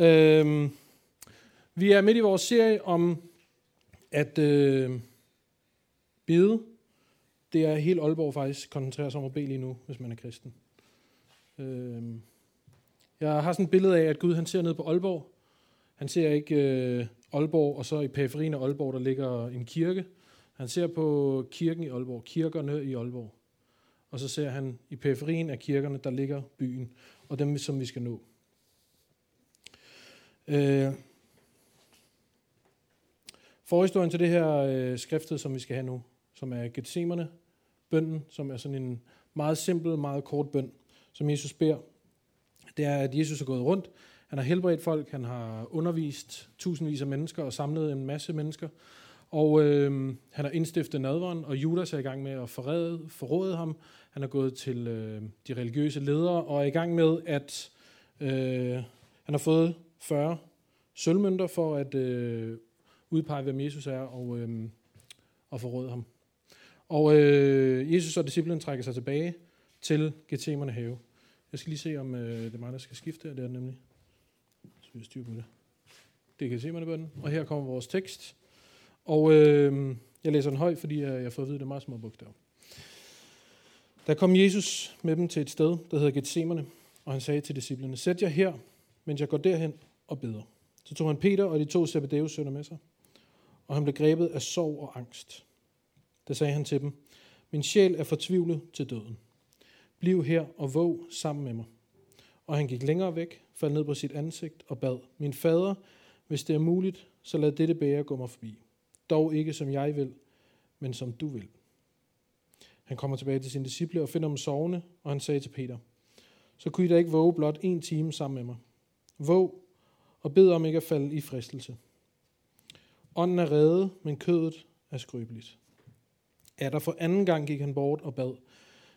Øhm, vi er midt i vores serie om at øh, bede. Det er helt Aalborg faktisk koncentrerer sig om at bede lige nu, hvis man er kristen. Øhm, jeg har sådan et billede af, at Gud han ser ned på Aalborg. Han ser ikke øh, Aalborg, og så i periferien af Aalborg, der ligger en kirke. Han ser på kirken i Aalborg, kirkerne i Aalborg. Og så ser han i periferien af kirkerne, der ligger byen, og dem, som vi skal nå. Øh, forhistorien til det her øh, skriftet, som vi skal have nu, som er Gethsemane, bønden, som er sådan en meget simpel, meget kort bøn, som Jesus beder, det er, at Jesus er gået rundt. Han har helbredt folk, han har undervist tusindvis af mennesker og samlet en masse mennesker. Og øh, han har indstiftet nadveren, og Judas er i gang med at forræde, forråde ham. Han er gået til øh, de religiøse ledere og er i gang med at øh, han har fået 40 sølvmønter for at øh, udpege, hvem Jesus er og, øh, og forråde ham. Og øh, Jesus og disciplen trækker sig tilbage til Gethsemane have. Jeg skal lige se, om øh, det er mig, der skal skifte her. Det er det nemlig. Så vi styr på det. Det er Gethsemane bønden. Og her kommer vores tekst. Og øh, jeg læser den højt, fordi jeg, jeg får at vide, at det er meget små bogstaver. Der kom Jesus med dem til et sted, der hedder Gethsemane, og han sagde til disciplene, Sæt jer her, mens jeg går derhen og beder. Så tog han Peter og de to Zebedeus sønner med sig, og han blev grebet af sorg og angst. Da sagde han til dem, Min sjæl er fortvivlet til døden. Bliv her og våg sammen med mig. Og han gik længere væk, faldt ned på sit ansigt og bad, Min fader, hvis det er muligt, så lad dette bære gå mig forbi. Dog ikke som jeg vil, men som du vil. Han kommer tilbage til sine disciple og finder dem sovende, og han sagde til Peter, så kunne I da ikke våge blot en time sammen med mig. Våg og bed om ikke at falde i fristelse. Ånden er reddet, men kødet er skrøbeligt. Er der for anden gang gik han bort og bad,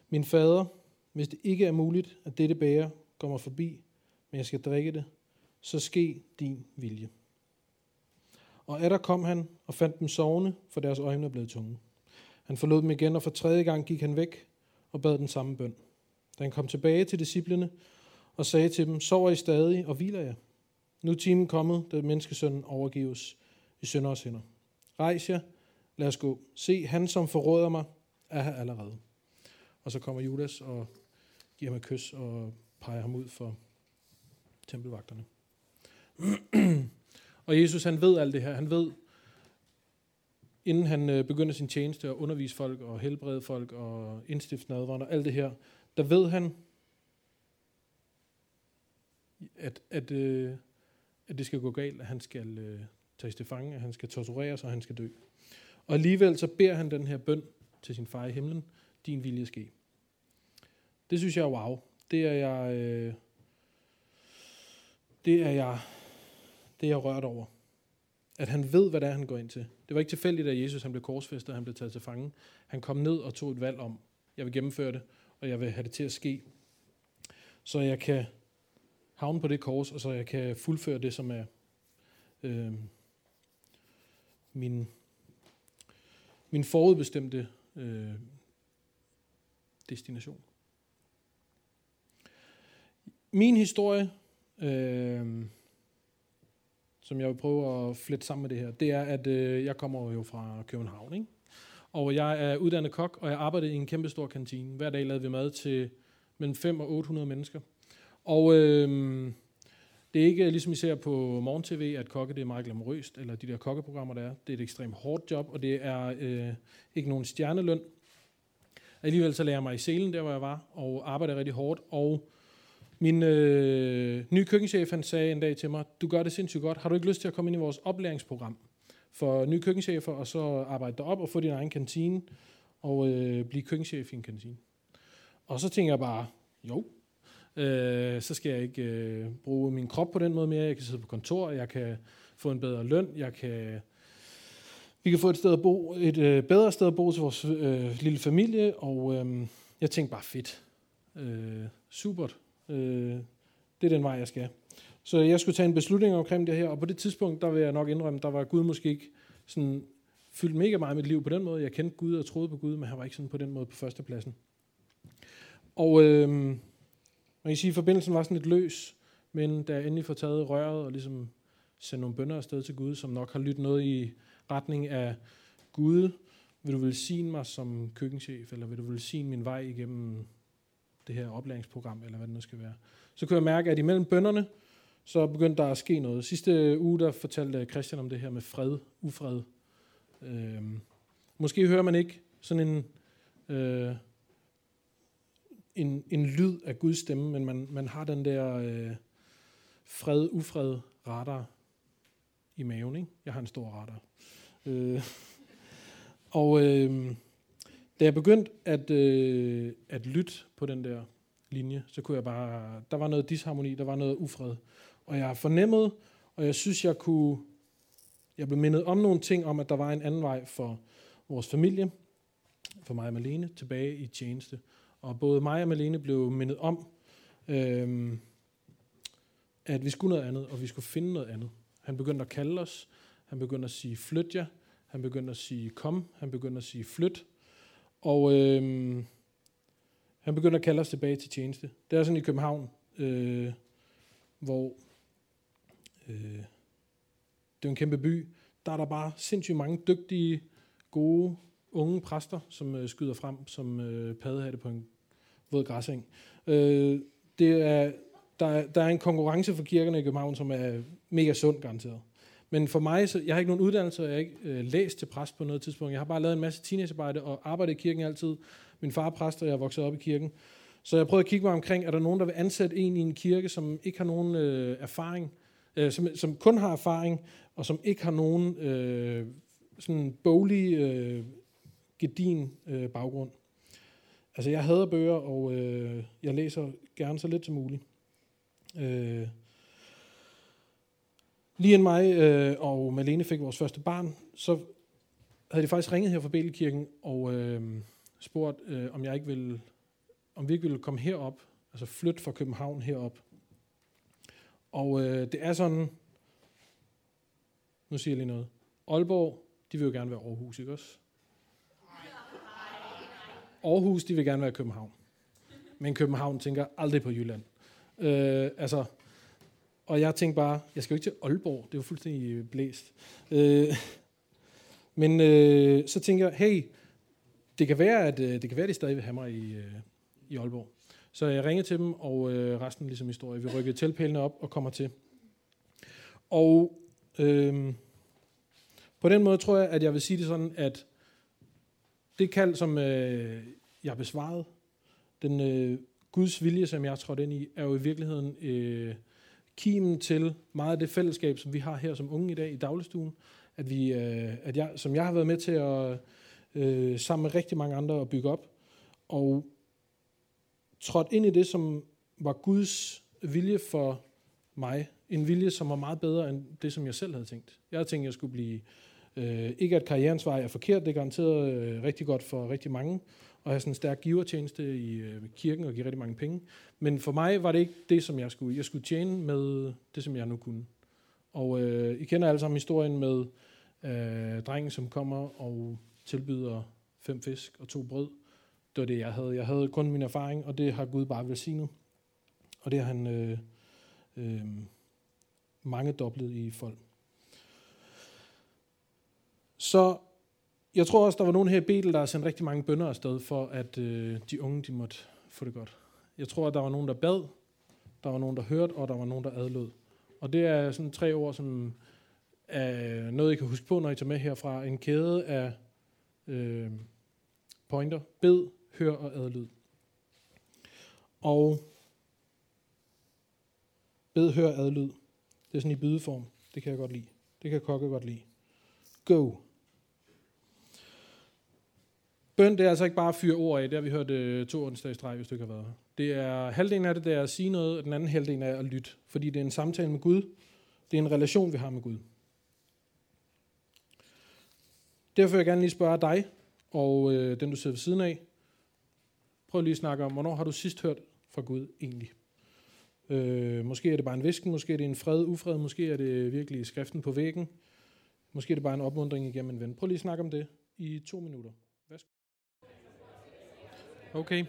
Min fader, hvis det ikke er muligt, at dette bære kommer forbi, men jeg skal drikke det, så ske din vilje. Og er der kom han og fandt dem sovende, for deres øjne er blevet tunge. Han forlod dem igen, og for tredje gang gik han væk og bad den samme bøn. Da han kom tilbage til disciplene og sagde til dem, sover I stadig og hviler jer? Nu er timen kommet, da menneskesønnen overgives i sønders hænder. Rejs jer, lad os gå. Se, han som forråder mig, er her allerede. Og så kommer Judas og giver ham et kys og peger ham ud for tempelvagterne. og Jesus, han ved alt det her. Han ved, inden han øh, begynder sin tjeneste at undervise folk og helbrede folk og indstifte nadveren og alt det her, der ved han, at, at, øh, at det skal gå galt, at han skal øh, tages til fange, at han skal tortureres og han skal dø. Og alligevel så beder han den her bøn til sin far i himlen, din vilje ske. Det synes jeg er wow. Det er jeg, øh, det er jeg, det er jeg rørt over. At han ved, hvad det er, han går ind til. Det var ikke tilfældigt, at Jesus han blev korsfæstet, og han blev taget til fange. Han kom ned og tog et valg om, jeg vil gennemføre det, og jeg vil have det til at ske. Så jeg kan havne på det kors, og så jeg kan fuldføre det, som er øh, min, min forudbestemte øh, destination. Min historie, øh, som jeg vil prøve at flette sammen med det her, det er, at øh, jeg kommer jo fra København, ikke? Og jeg er uddannet kok, og jeg arbejder i en kæmpe stor kantine. Hver dag lavede vi mad til mellem 5 og 800 mennesker. Og øh, det er ikke ligesom I ser på morgen-tv, at kokke det er meget glamorøst, eller de der kokkeprogrammer, der er. Det er et ekstremt hårdt job, og det er øh, ikke nogen stjerneløn. Alligevel så lærer jeg mig i selen, der hvor jeg var, og arbejder rigtig hårdt. Og min øh, nye køkkenchef, han sagde en dag til mig, du gør det sindssygt godt. Har du ikke lyst til at komme ind i vores oplæringsprogram for nye køkkenchefer, og så arbejde derop og få din egen kantine, og øh, blive køkkenchef i en kantine? Og så tænker jeg bare, jo, øh, så skal jeg ikke øh, bruge min krop på den måde mere. Jeg kan sidde på kontor, jeg kan få en bedre løn, jeg kan, vi kan få et, sted at bo, et øh, bedre sted at bo til vores øh, lille familie, og øh, jeg tænkte bare fedt. Øh, supert. Øh, det er den vej, jeg skal. Så jeg skulle tage en beslutning omkring det her, og på det tidspunkt, der vil jeg nok indrømme, der var Gud måske ikke sådan fyldt mega meget mit liv på den måde. Jeg kendte Gud og troede på Gud, men han var ikke sådan på den måde på førstepladsen. Og øh, man kan sige, at forbindelsen var sådan lidt løs Men da jeg endelig får taget røret og ligesom sendt nogle bønder afsted til Gud, som nok har lyttet noget i retning af Gud, vil du velsigne mig som køkkenchef, eller vil du velsigne min vej igennem det her oplæringsprogram, eller hvad det nu skal være. Så kunne jeg mærke, at imellem bønderne, så begyndte der at ske noget. Sidste uge, der fortalte Christian om det her med fred, ufred. Øhm, måske hører man ikke sådan en, øh, en, en lyd af Guds stemme, men man, man har den der øh, fred, ufred radar i maven. Ikke? Jeg har en stor radar. Øh, og øh, da jeg begyndte at, øh, at lytte på den der linje, så kunne jeg bare, der var noget disharmoni, der var noget ufred. Og jeg fornemmede, og jeg synes, jeg kunne, jeg blev mindet om nogle ting, om at der var en anden vej for vores familie, for mig og Malene, tilbage i tjeneste. Og både mig og Malene blev mindet om, øh, at vi skulle noget andet, og vi skulle finde noget andet. Han begyndte at kalde os, han begyndte at sige, flyt jer, han begyndte at sige, kom, han begyndte at sige, flyt. Og øh, han begyndte at kalde os tilbage til tjeneste. Det er sådan i København, øh, hvor øh, det er en kæmpe by. Der er der bare sindssygt mange dygtige, gode, unge præster, som øh, skyder frem som øh, paddehatte på en våd græseng. Øh, det er, der, er, der er en konkurrence for kirkerne i København, som er mega sund garanteret. Men for mig, så jeg har ikke nogen uddannelse, og jeg har ikke øh, læst til præst på noget tidspunkt. Jeg har bare lavet en masse teenagearbejde og arbejdet i kirken altid. Min far er præst, og jeg er vokset op i kirken. Så jeg prøvede at kigge mig omkring, er der nogen, der vil ansætte en i en kirke, som ikke har nogen øh, erfaring, øh, som, som kun har erfaring, og som ikke har nogen øh, sådan boglig, øh, gedin øh, baggrund. Altså, jeg hader bøger, og øh, jeg læser gerne så lidt som muligt. Øh, lige inden mig øh, og Malene fik vores første barn, så havde de faktisk ringet her fra Bælekirken og øh, spurgt, øh, om jeg ikke ville, om vi ikke ville komme herop, altså flytte fra København herop. Og øh, det er sådan, nu siger jeg lige noget, Aalborg, de vil jo gerne være Aarhus, ikke også? Aarhus, de vil gerne være København. Men København tænker aldrig på Jylland. Øh, altså, og jeg tænkte bare, jeg skal jo ikke til Aalborg, det er jo fuldstændig blæst. Øh, men øh, så tænker jeg, hey, det kan være, at øh, det kan være, at de stadig vil have mig i, øh, i Aalborg. Så jeg ringede til dem, og øh, resten ligesom historie. Vi rykkede teltpælene op og kommer til. Og øh, på den måde tror jeg, at jeg vil sige det sådan, at det kald, som øh, jeg besvarede, den øh, Guds vilje, som jeg trådte ind i, er jo i virkeligheden øh, kimen til meget af det fællesskab, som vi har her som unge i dag i dagligstuen, at vi, øh, at jeg, som jeg har været med til at øh, sammen med rigtig mange andre at bygge op, og trådt ind i det, som var Guds vilje for mig. En vilje, som var meget bedre end det, som jeg selv havde tænkt. Jeg havde tænkt, at jeg skulle blive... Øh, ikke at karrierens vej er forkert, det er garanteret øh, rigtig godt for rigtig mange, at have sådan en stærk givertjeneste i øh, kirken og give rigtig mange penge. Men for mig var det ikke det, som jeg skulle. Jeg skulle tjene med det, som jeg nu kunne. Og øh, I kender alle sammen historien med øh, drengen, som kommer og tilbyder fem fisk og to brød. Det var det, jeg havde. Jeg havde kun min erfaring, og det har Gud bare velsignet. Og det har han øh, øh, mange doblet i folk. Så jeg tror også, der var nogen her i Betel, der har sendt rigtig mange bønder afsted, for at øh, de unge de måtte få det godt. Jeg tror, at der var nogen, der bad, der var nogen, der hørte, og der var nogen, der adlød. Og det er sådan tre ord, som er noget, I kan huske på, når I tager med herfra. En kæde af øh, pointer. Bed, hør og adlyd. Og bed, hør, adlyd. Det er sådan i bydeform. Det kan jeg godt lide. Det kan kokke godt lide. Go. Bøn, det er altså ikke bare at fyre ord af. Det har vi hørt øh, to onsdage i streg, hvis du ikke har været her. Det er, halvdelen af det, der er at sige noget, og den anden halvdel er at lytte. Fordi det er en samtale med Gud. Det er en relation, vi har med Gud. Derfor vil jeg gerne lige spørge dig, og øh, den du sidder ved siden af. Prøv lige at snakke om, hvornår har du sidst hørt fra Gud egentlig? Øh, måske er det bare en visken, måske er det en fred, ufred, måske er det virkelig skriften på væggen. Måske er det bare en opmundring igennem en ven. Prøv lige at snakke om det i to minutter. Værsgo. Okay.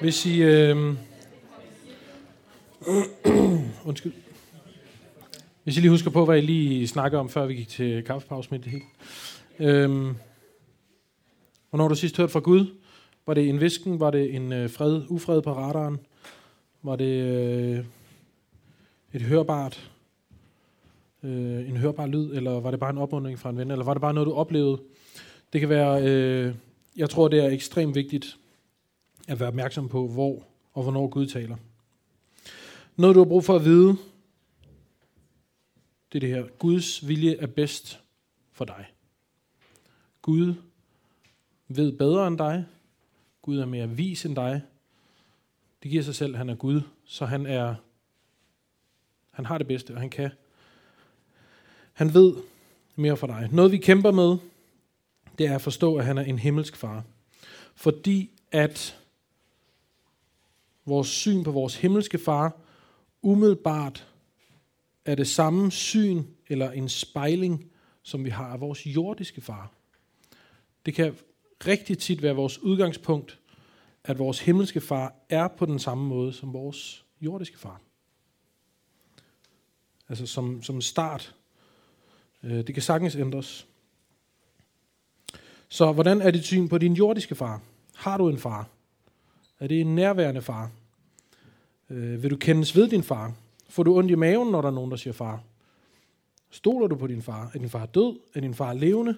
Hvis I... Øh, undskyld. Hvis I lige husker på, hvad I lige snakkede om, før vi gik til kaffepause med det hele. Øhm, hvornår du sidst hørte fra Gud? Var det en visken? Var det en øh, fred, ufred på radaren? Var det øh, et hørbart, øh, en hørbar lyd? Eller var det bare en opmuntring fra en ven? Eller var det bare noget, du oplevede? Det kan være, øh, jeg tror, det er ekstremt vigtigt at være opmærksom på, hvor og hvornår Gud taler. Noget, du har brug for at vide, det er det her. Guds vilje er bedst for dig. Gud ved bedre end dig. Gud er mere vis end dig. Det giver sig selv, at han er Gud, så han er han har det bedste, og han kan. Han ved mere for dig. Noget vi kæmper med, det er at forstå, at han er en himmelsk far. Fordi at vores syn på vores himmelske far umiddelbart er det samme syn eller en spejling, som vi har af vores jordiske far. Det kan rigtig tit være vores udgangspunkt, at vores himmelske far er på den samme måde som vores jordiske far. Altså som, som start. Øh, det kan sagtens ændres. Så hvordan er dit syn på din jordiske far? Har du en far? Er det en nærværende far? Øh, vil du kendes ved din far? Får du ondt i maven, når der er nogen, der siger far? Stoler du på din far? Er din far død? Er din far levende?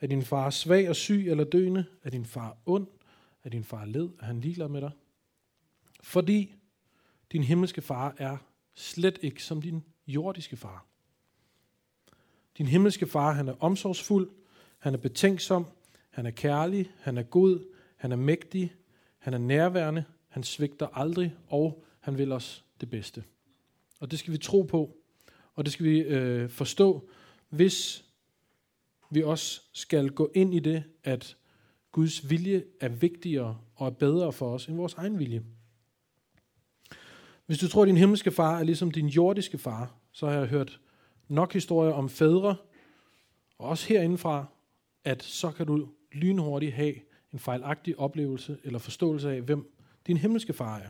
Er din far svag og syg eller døende? Er din far ond? Er din far led? Er han ligeglad med dig? Fordi din himmelske far er slet ikke som din jordiske far. Din himmelske far, han er omsorgsfuld, han er betænksom, han er kærlig, han er god, han er mægtig, han er nærværende, han svigter aldrig, og han vil os det bedste. Og det skal vi tro på, og det skal vi øh, forstå, hvis vi også skal gå ind i det, at Guds vilje er vigtigere og er bedre for os end vores egen vilje. Hvis du tror, at din himmelske far er ligesom din jordiske far, så har jeg hørt nok historier om fædre, og også herindefra, at så kan du lynhurtigt have en fejlagtig oplevelse eller forståelse af, hvem din himmelske far er.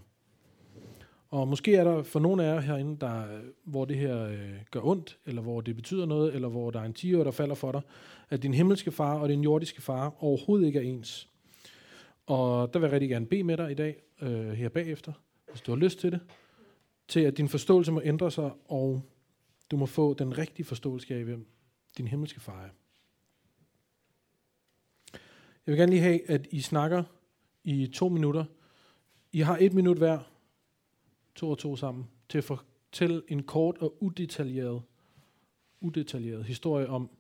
Og måske er der for nogle af jer herinde, der, hvor det her øh, gør ondt, eller hvor det betyder noget, eller hvor der er en tiger, der falder for dig, at din himmelske far og din jordiske far overhovedet ikke er ens. Og der vil jeg rigtig gerne bede med dig i dag, øh, her bagefter, hvis du har lyst til det, til at din forståelse må ændre sig, og du må få den rigtige forståelse af, hvem din himmelske far er. Jeg vil gerne lige have, at I snakker i to minutter. I har et minut hver, to og to sammen, til at fortælle en kort og udetaljeret, udetaljeret historie om,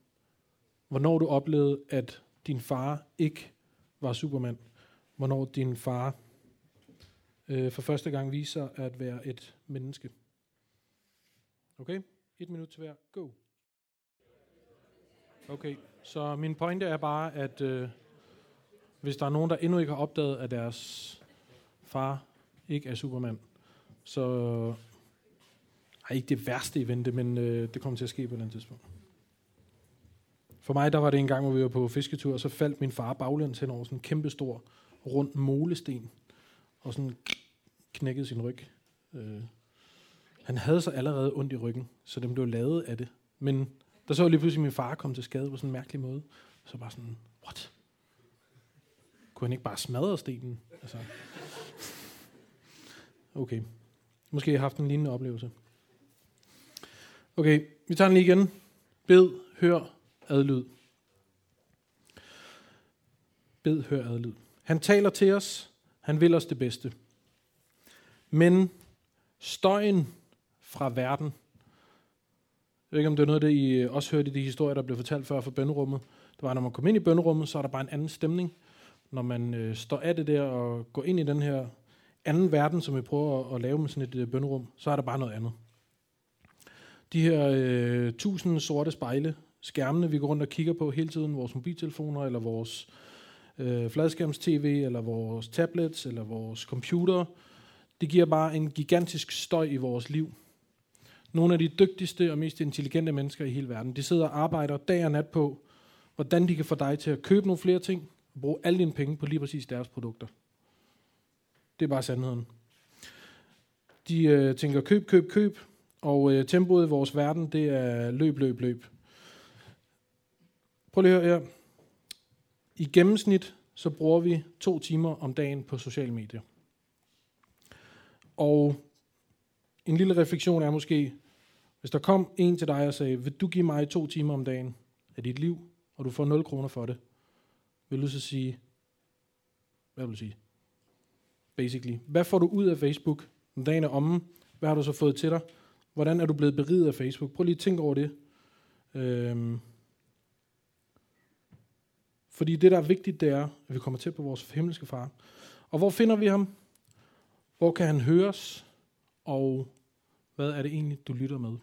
hvornår du oplevede, at din far ikke var Superman. Hvornår din far øh, for første gang viser at være et menneske. Okay? Et minut til hver. Go. Okay, så min pointe er bare, at øh, hvis der er nogen, der endnu ikke har opdaget, at deres far ikke er Superman, så øh, er ikke det værste i vente, men øh, det kommer til at ske på et tidspunkt. For mig, der var det en gang, hvor vi var på fisketur, og så faldt min far baglæns hen over sådan en kæmpe stor rund molesten, og sådan knækkede sin ryg. Øh. Han havde så allerede ondt i ryggen, så den blev lavet af det. Men der så lige pludselig min far komme til skade på sådan en mærkelig måde. Så bare sådan, what? Kunne han ikke bare smadre stenen? Altså. Okay. Måske har haft en lignende oplevelse. Okay, vi tager den lige igen. Bed, hør, adlyd. Bed, hør, adlyd. Han taler til os. Han vil os det bedste. Men støjen fra verden, jeg ved ikke, om det er noget, det I øh, også hørte i de historier, der blev fortalt før fra bønderummet. Det var, når man kom ind i bønderummet, så er der bare en anden stemning. Når man øh, står af det der og går ind i den her anden verden, som vi prøver at, at lave med sådan et øh, bønderum, så er der bare noget andet. De her øh, tusind sorte spejle, skærmene, vi går rundt og kigger på hele tiden, vores mobiltelefoner, eller vores øh, fladskærms-tv, eller vores tablets, eller vores computer, det giver bare en gigantisk støj i vores liv. Nogle af de dygtigste og mest intelligente mennesker i hele verden, de sidder og arbejder dag og nat på, hvordan de kan få dig til at købe nogle flere ting, og bruge alle dine penge på lige præcis deres produkter. Det er bare sandheden. De øh, tænker køb, køb, køb, og øh, tempoet i vores verden, det er løb, løb, løb. Prøv lige at høre her. I gennemsnit, så bruger vi to timer om dagen på sociale medier. Og en lille refleksion er måske, hvis der kom en til dig og sagde, vil du give mig to timer om dagen af dit liv, og du får 0 kroner for det, vil du så sige, hvad vil du sige? Basically. Hvad får du ud af Facebook, når dagen er omme? Hvad har du så fået til dig? Hvordan er du blevet beriget af Facebook? Prøv lige at tænke over det. Øhm. Fordi det, der er vigtigt, det er, at vi kommer til på vores himmelske far. Og hvor finder vi ham? Hvor kan han høres? Og hvad er det egentlig, du lytter med?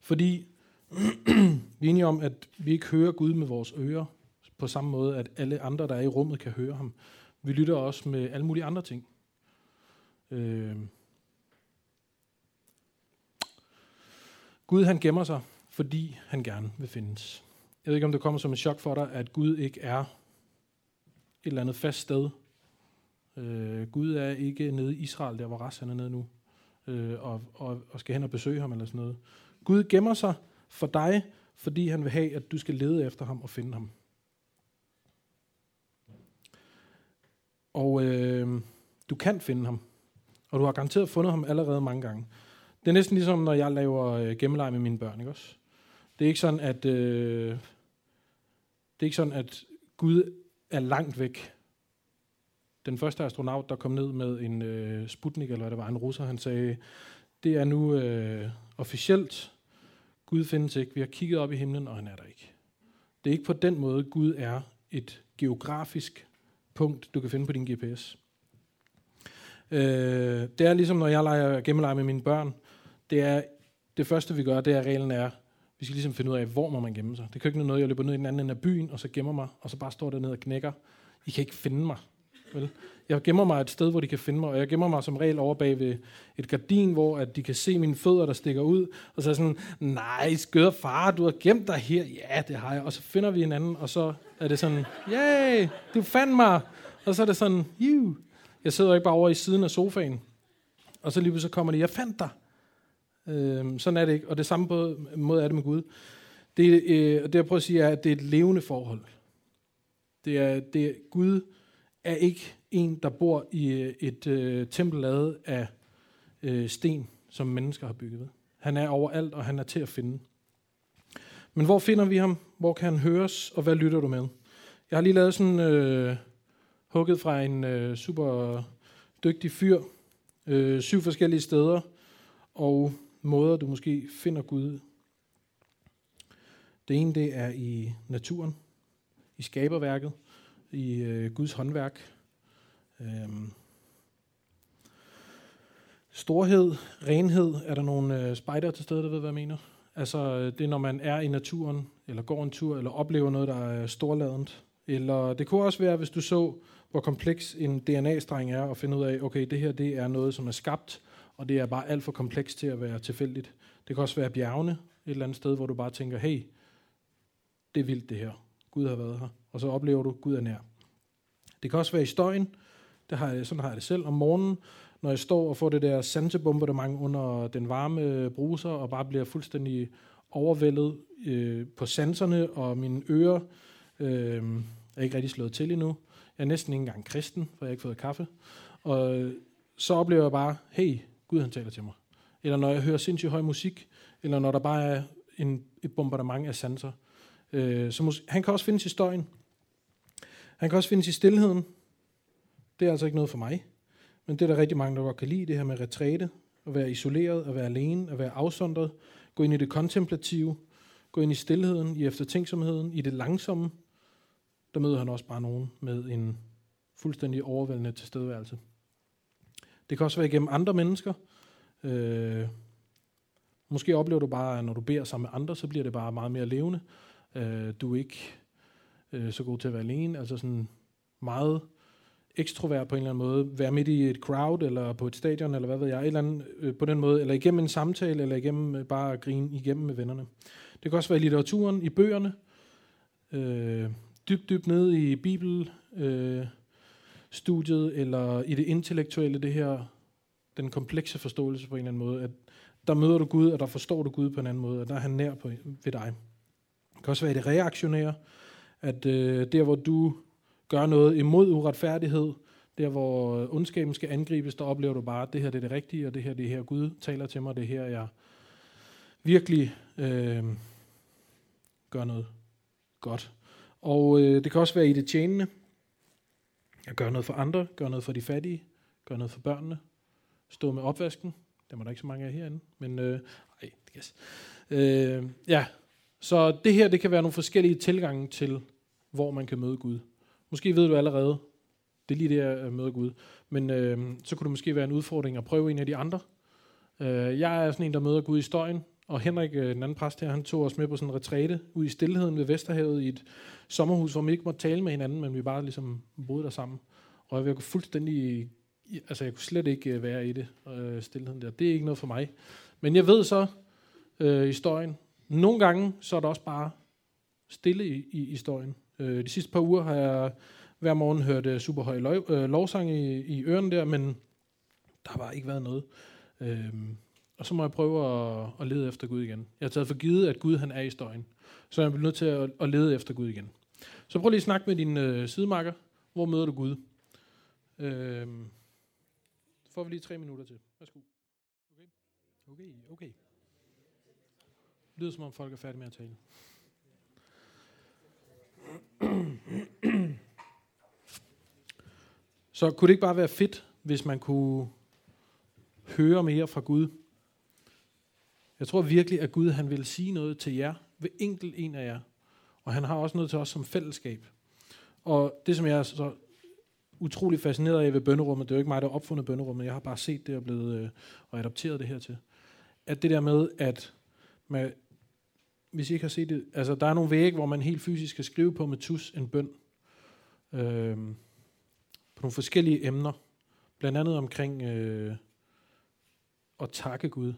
Fordi vi er enige om, at vi ikke hører Gud med vores ører, på samme måde, at alle andre, der er i rummet, kan høre ham. Vi lytter også med alle mulige andre ting. Øh. Gud han gemmer sig, fordi han gerne vil findes. Jeg ved ikke, om det kommer som et chok for dig, at Gud ikke er et eller andet fast sted. Øh, Gud er ikke nede i Israel, der hvor Ras han er nede nu, øh, og, og, og skal hen og besøge ham eller sådan noget. Gud gemmer sig for dig, fordi han vil have, at du skal lede efter ham og finde ham. Og øh, du kan finde ham. Og du har garanteret fundet ham allerede mange gange. Det er næsten ligesom, når jeg laver øh, gemmeleje med mine børn, ikke også? Det er ikke sådan, at, øh, det er ikke sådan, at Gud er langt væk. Den første astronaut, der kom ned med en øh, Sputnik, eller hvad det var, en russer, han sagde, det er nu øh, officielt, Gud findes ikke. Vi har kigget op i himlen, og han er der ikke. Det er ikke på den måde, Gud er et geografisk punkt, du kan finde på din GPS. Øh, det er ligesom, når jeg leger gemmeleje med mine børn. Det er det første, vi gør, det er, reglen er, vi skal ligesom finde ud af, hvor må man gemme sig. Det kan ikke noget, jeg løber ned i den anden ende af byen, og så gemmer mig, og så bare står der ned og knækker. I kan ikke finde mig. Vel? Jeg gemmer mig et sted, hvor de kan finde mig, og jeg gemmer mig som regel over bag ved et gardin, hvor at de kan se mine fødder, der stikker ud, og så er sådan, nej, skøre far, du har gemt dig her. Ja, det har jeg. Og så finder vi hinanden, og så er det sådan, yay, du fandt mig. Og så er det sådan, you. Jeg sidder ikke bare over i siden af sofaen, og så lige så kommer de, jeg fandt dig. Øhm, sådan er det ikke, og det samme på, måde er det med Gud. Det, øh, det jeg prøver at sige er, at det er et levende forhold. Det er, det er Gud, er ikke en, der bor i øh, et øh, tempel lavet af øh, sten, som mennesker har bygget. Han er overalt, og han er til at finde. Men hvor finder vi ham? Hvor kan han høres, og hvad lytter du med? Jeg har lige lavet sådan øh, hugget fra en øh, super dygtig fyr, øh, syv forskellige steder, og måder, du måske finder Gud. Det ene, det er i naturen, i skaberværket i øh, Guds håndværk. Øhm. Storhed, renhed, er der nogle øh, spejder til stede, der ved, hvad jeg mener? Altså, øh, det er, når man er i naturen, eller går en tur, eller oplever noget, der er storladent. Eller det kunne også være, hvis du så, hvor kompleks en DNA-streng er, og finde ud af, okay, det her det er noget, som er skabt, og det er bare alt for komplekst til at være tilfældigt. Det kan også være bjergene, et eller andet sted, hvor du bare tænker, hey, det er vildt det her. Gud har været her og så oplever du, at Gud er nær. Det kan også være i støjen. Det har jeg, sådan har jeg det selv om morgenen, når jeg står og får det der sansebombardement under den varme bruser, og bare bliver fuldstændig overvældet øh, på sanserne, og mine ører øh, er ikke rigtig slået til endnu. Jeg er næsten ikke engang kristen, for jeg har ikke fået kaffe. Og øh, så oplever jeg bare, hey, Gud han taler til mig. Eller når jeg hører sindssygt høj musik, eller når der bare er en, et bombardement af sanser. Øh, så mus- han kan også findes i støjen. Han kan også findes i stillheden. Det er altså ikke noget for mig. Men det er der rigtig mange, der godt kan lide, det her med retræte, at være isoleret, at være alene, at være afsondret, gå ind i det kontemplative, gå ind i stillheden, i eftertænksomheden, i det langsomme. Der møder han også bare nogen med en fuldstændig overvældende tilstedeværelse. Det kan også være igennem andre mennesker. Øh, måske oplever du bare, at når du beder sammen med andre, så bliver det bare meget mere levende. Øh, du er ikke øh, så god til at være alene. Altså sådan meget ekstrovert på en eller anden måde. Være midt i et crowd, eller på et stadion, eller hvad ved jeg, et eller andet, øh, på den måde. Eller igennem en samtale, eller igennem øh, bare at grine igennem med vennerne. Det kan også være i litteraturen, i bøgerne. Øh, dybt, dybt ned i Bibel. Øh, studiet, eller i det intellektuelle, det her, den komplekse forståelse på en eller anden måde, at der møder du Gud, og der forstår du Gud på en anden måde, og der er han nær på, ved dig. Det kan også være det reaktionære, at øh, der hvor du gør noget imod uretfærdighed, der hvor øh, ondskaben skal angribes, der oplever du bare, at det her det er det rigtige, og det her det er her Gud taler til mig, det her jeg virkelig øh, gør noget godt. Og øh, det kan også være i det tjenende. Jeg gør noget for andre, gør noget for de fattige, gør noget for børnene, stå med opvasken. Der var der ikke så mange af herinde, men øh, ej, yes. øh, ja. Så det her, det kan være nogle forskellige tilgange til, hvor man kan møde Gud. Måske ved du allerede, det er lige det at øh, møde Gud. Men øh, så kunne det måske være en udfordring at prøve en af de andre. Øh, jeg er sådan en, der møder Gud i støjen, og Henrik, øh, den anden præst her, han tog os med på sådan en retræte ud i stillheden ved Vesterhavet i et sommerhus, hvor vi ikke måtte tale med hinanden, men vi bare ligesom boede der sammen. Og jeg kunne fuldstændig, altså jeg kunne slet ikke øh, være i det, øh, stillheden der. Det er ikke noget for mig. Men jeg ved så øh, i støjen, nogle gange så er der også bare stille i, i, i støjen. Øh, de sidste par uger har jeg hver morgen hørt øh, uh, super høj lov, øh, lovsang i, i ørerne der, men der har bare ikke været noget. Øh, og så må jeg prøve at, at lede efter Gud igen. Jeg har taget for givet, at Gud han er i støjen. Så jeg bliver nødt til at, at lede efter Gud igen. Så prøv lige at snakke med din øh, sidemarker. Hvor møder du Gud? Øh, får vi lige tre minutter til. Værsgo. Okay? Okay, okay. Lyder som om folk er færdige med at tale. Så kunne det ikke bare være fedt, hvis man kunne høre mere fra Gud? Jeg tror virkelig, at Gud han vil sige noget til jer, ved enkelt en af jer. Og han har også noget til os som fællesskab. Og det, som jeg er så utrolig fascineret af ved bønderummet, det er jo ikke mig, der har opfundet bønderummet, jeg har bare set det og blevet øh, og adopteret det her til. At det der med, at man, hvis I ikke har set det, altså der er nogle vægge, hvor man helt fysisk kan skrive på med tus en bøn. Øh, på nogle forskellige emner. Blandt andet omkring øh, at takke Gud.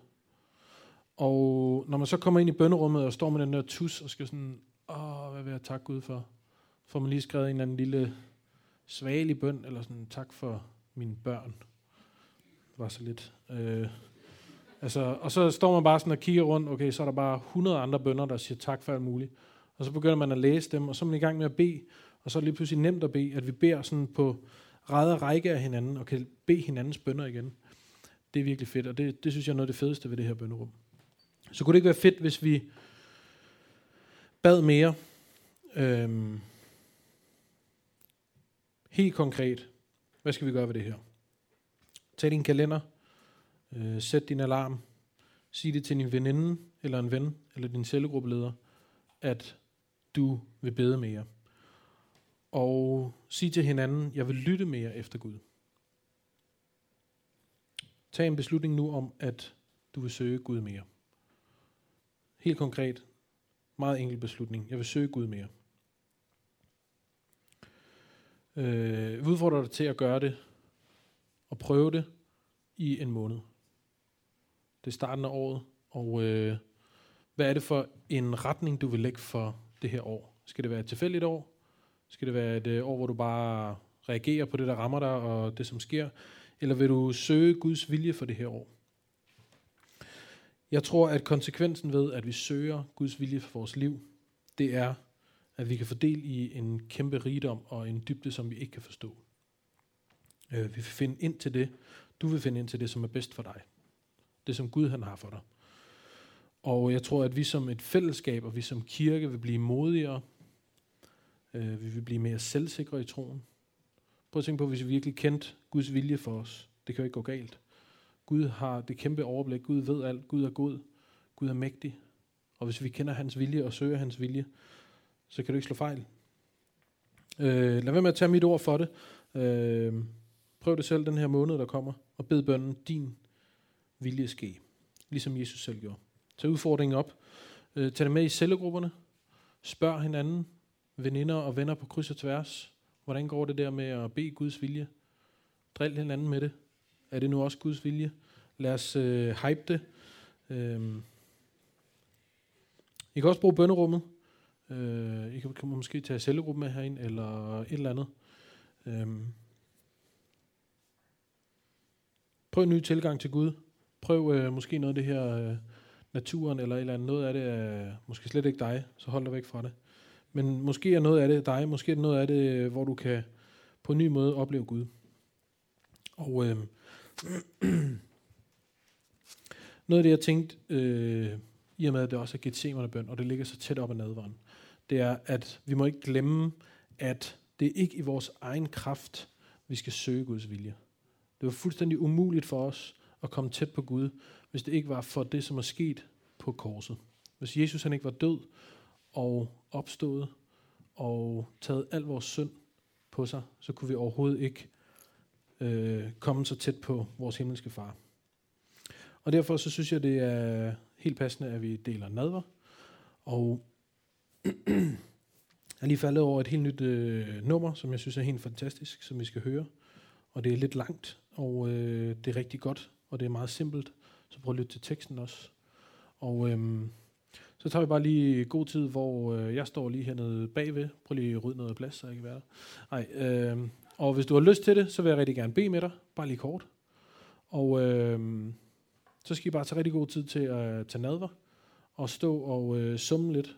Og når man så kommer ind i bønderummet og står med den der tus og skal sådan, åh, hvad vil jeg takke Gud for? Får man lige skrevet en eller anden lille svagelig bøn, eller sådan, tak for mine børn. Det var så lidt. Øh, altså, og så står man bare sådan og kigger rundt, okay, så er der bare 100 andre bønder, der siger tak for alt muligt. Og så begynder man at læse dem, og så er man i gang med at bede, og så er det lige pludselig nemt at bede, at vi beder sådan på ræde række af hinanden, og kan bede hinandens bønder igen. Det er virkelig fedt, og det, det synes jeg er noget af det fedeste ved det her bønderum. Så kunne det ikke være fedt, hvis vi bad mere? Øhm, helt konkret, hvad skal vi gøre ved det her? Tag din kalender, øh, sæt din alarm, sig det til din veninde, eller en ven, eller din cellegruppeleder, at du vil bede mere. Og sig til hinanden, jeg vil lytte mere efter Gud. Tag en beslutning nu om, at du vil søge Gud mere. Helt konkret, meget enkel beslutning. Jeg vil søge Gud mere. Øh, vi udfordrer dig til at gøre det, og prøve det i en måned. Det er starten af året, og øh, hvad er det for en retning, du vil lægge for det her år? Skal det være et tilfældigt år? Skal det være et øh, år, hvor du bare reagerer på det, der rammer dig, og det, som sker? Eller vil du søge Guds vilje for det her år? Jeg tror, at konsekvensen ved, at vi søger Guds vilje for vores liv, det er, at vi kan få del i en kæmpe rigdom og en dybde, som vi ikke kan forstå. Øh, vi vil finde ind til det. Du vil finde ind til det, som er bedst for dig. Det, som Gud han har for dig. Og jeg tror, at vi som et fællesskab og vi som kirke vil blive modigere. Øh, vi vil blive mere selvsikre i troen. Prøv at tænke på, hvis vi virkelig kendte Guds vilje for os. Det kan jo ikke gå galt. Gud har det kæmpe overblik. Gud ved alt. Gud er god. Gud er mægtig. Og hvis vi kender hans vilje og søger hans vilje, så kan du ikke slå fejl. Øh, lad være med at tage mit ord for det. Øh, prøv det selv den her måned, der kommer, og bed bønnen, din vilje ske. Ligesom Jesus selv gjorde. Tag udfordringen op. Øh, tag det med i cellegrupperne. Spørg hinanden, veninder og venner på kryds og tværs. Hvordan går det der med at bede Guds vilje? Drill hinanden med det. Er det nu også Guds vilje? Lad os øh, hype det. Øh, I kan også bruge bønderummet. Øh, I kan, kan måske tage cellegruppen med herind, eller et eller andet. Øh, prøv en ny tilgang til Gud. Prøv øh, måske noget af det her øh, naturen, eller, eller andet. noget af det er måske slet ikke dig, så hold dig væk fra det. Men måske er noget af det dig, måske er noget af det, øh, hvor du kan på en ny måde opleve Gud. Og øh, noget af det, jeg tænkte, øh, i og med at det også er Gethsemane bøn, og det ligger så tæt op ad nadvaren, det er, at vi må ikke glemme, at det er ikke i vores egen kraft, vi skal søge Guds vilje. Det var fuldstændig umuligt for os at komme tæt på Gud, hvis det ikke var for det, som er sket på korset. Hvis Jesus han ikke var død og opstået og taget al vores synd på sig, så kunne vi overhovedet ikke øh, komme så tæt på vores himmelske far. Og derfor så synes jeg, det er helt passende, at vi deler nadver. Og jeg er lige faldet over et helt nyt øh, nummer, som jeg synes er helt fantastisk, som vi skal høre. Og det er lidt langt, og øh, det er rigtig godt, og det er meget simpelt. Så prøv at lytte til teksten også. Og øhm, så tager vi bare lige god tid, hvor øh, jeg står lige hernede bagved. Prøv lige at rydde noget plads, så jeg kan være der. Ej, øh, og hvis du har lyst til det, så vil jeg rigtig gerne bede med dig. Bare lige kort. Og øh, så skal I bare tage rigtig god tid til at tage nadver. Og stå og øh, summe lidt.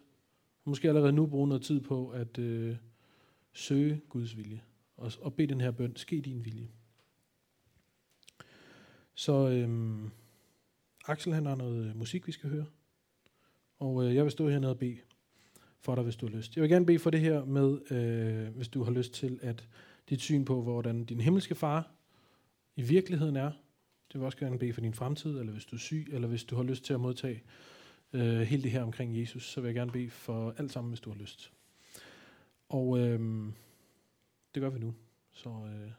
Måske allerede nu bruge noget tid på at øh, søge Guds vilje. Og, og bede den her bøn. Ske din vilje. Så øhm, Axel han har noget øh, musik, vi skal høre. Og øh, jeg vil stå hernede og bede for dig, hvis du har lyst. Jeg vil gerne bede for det her med, øh, hvis du har lyst til, at dit syn på, hvordan din himmelske far i virkeligheden er. Det vil også gerne bede for din fremtid, eller hvis du er syg, eller hvis du har lyst til at modtage øh, hele det her omkring Jesus, så vil jeg gerne bede for alt sammen, hvis du har lyst. Og øh, det gør vi nu. Så øh,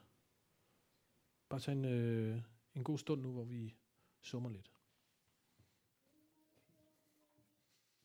bare tag en, øh, en god stund nu, hvor vi summer lidt.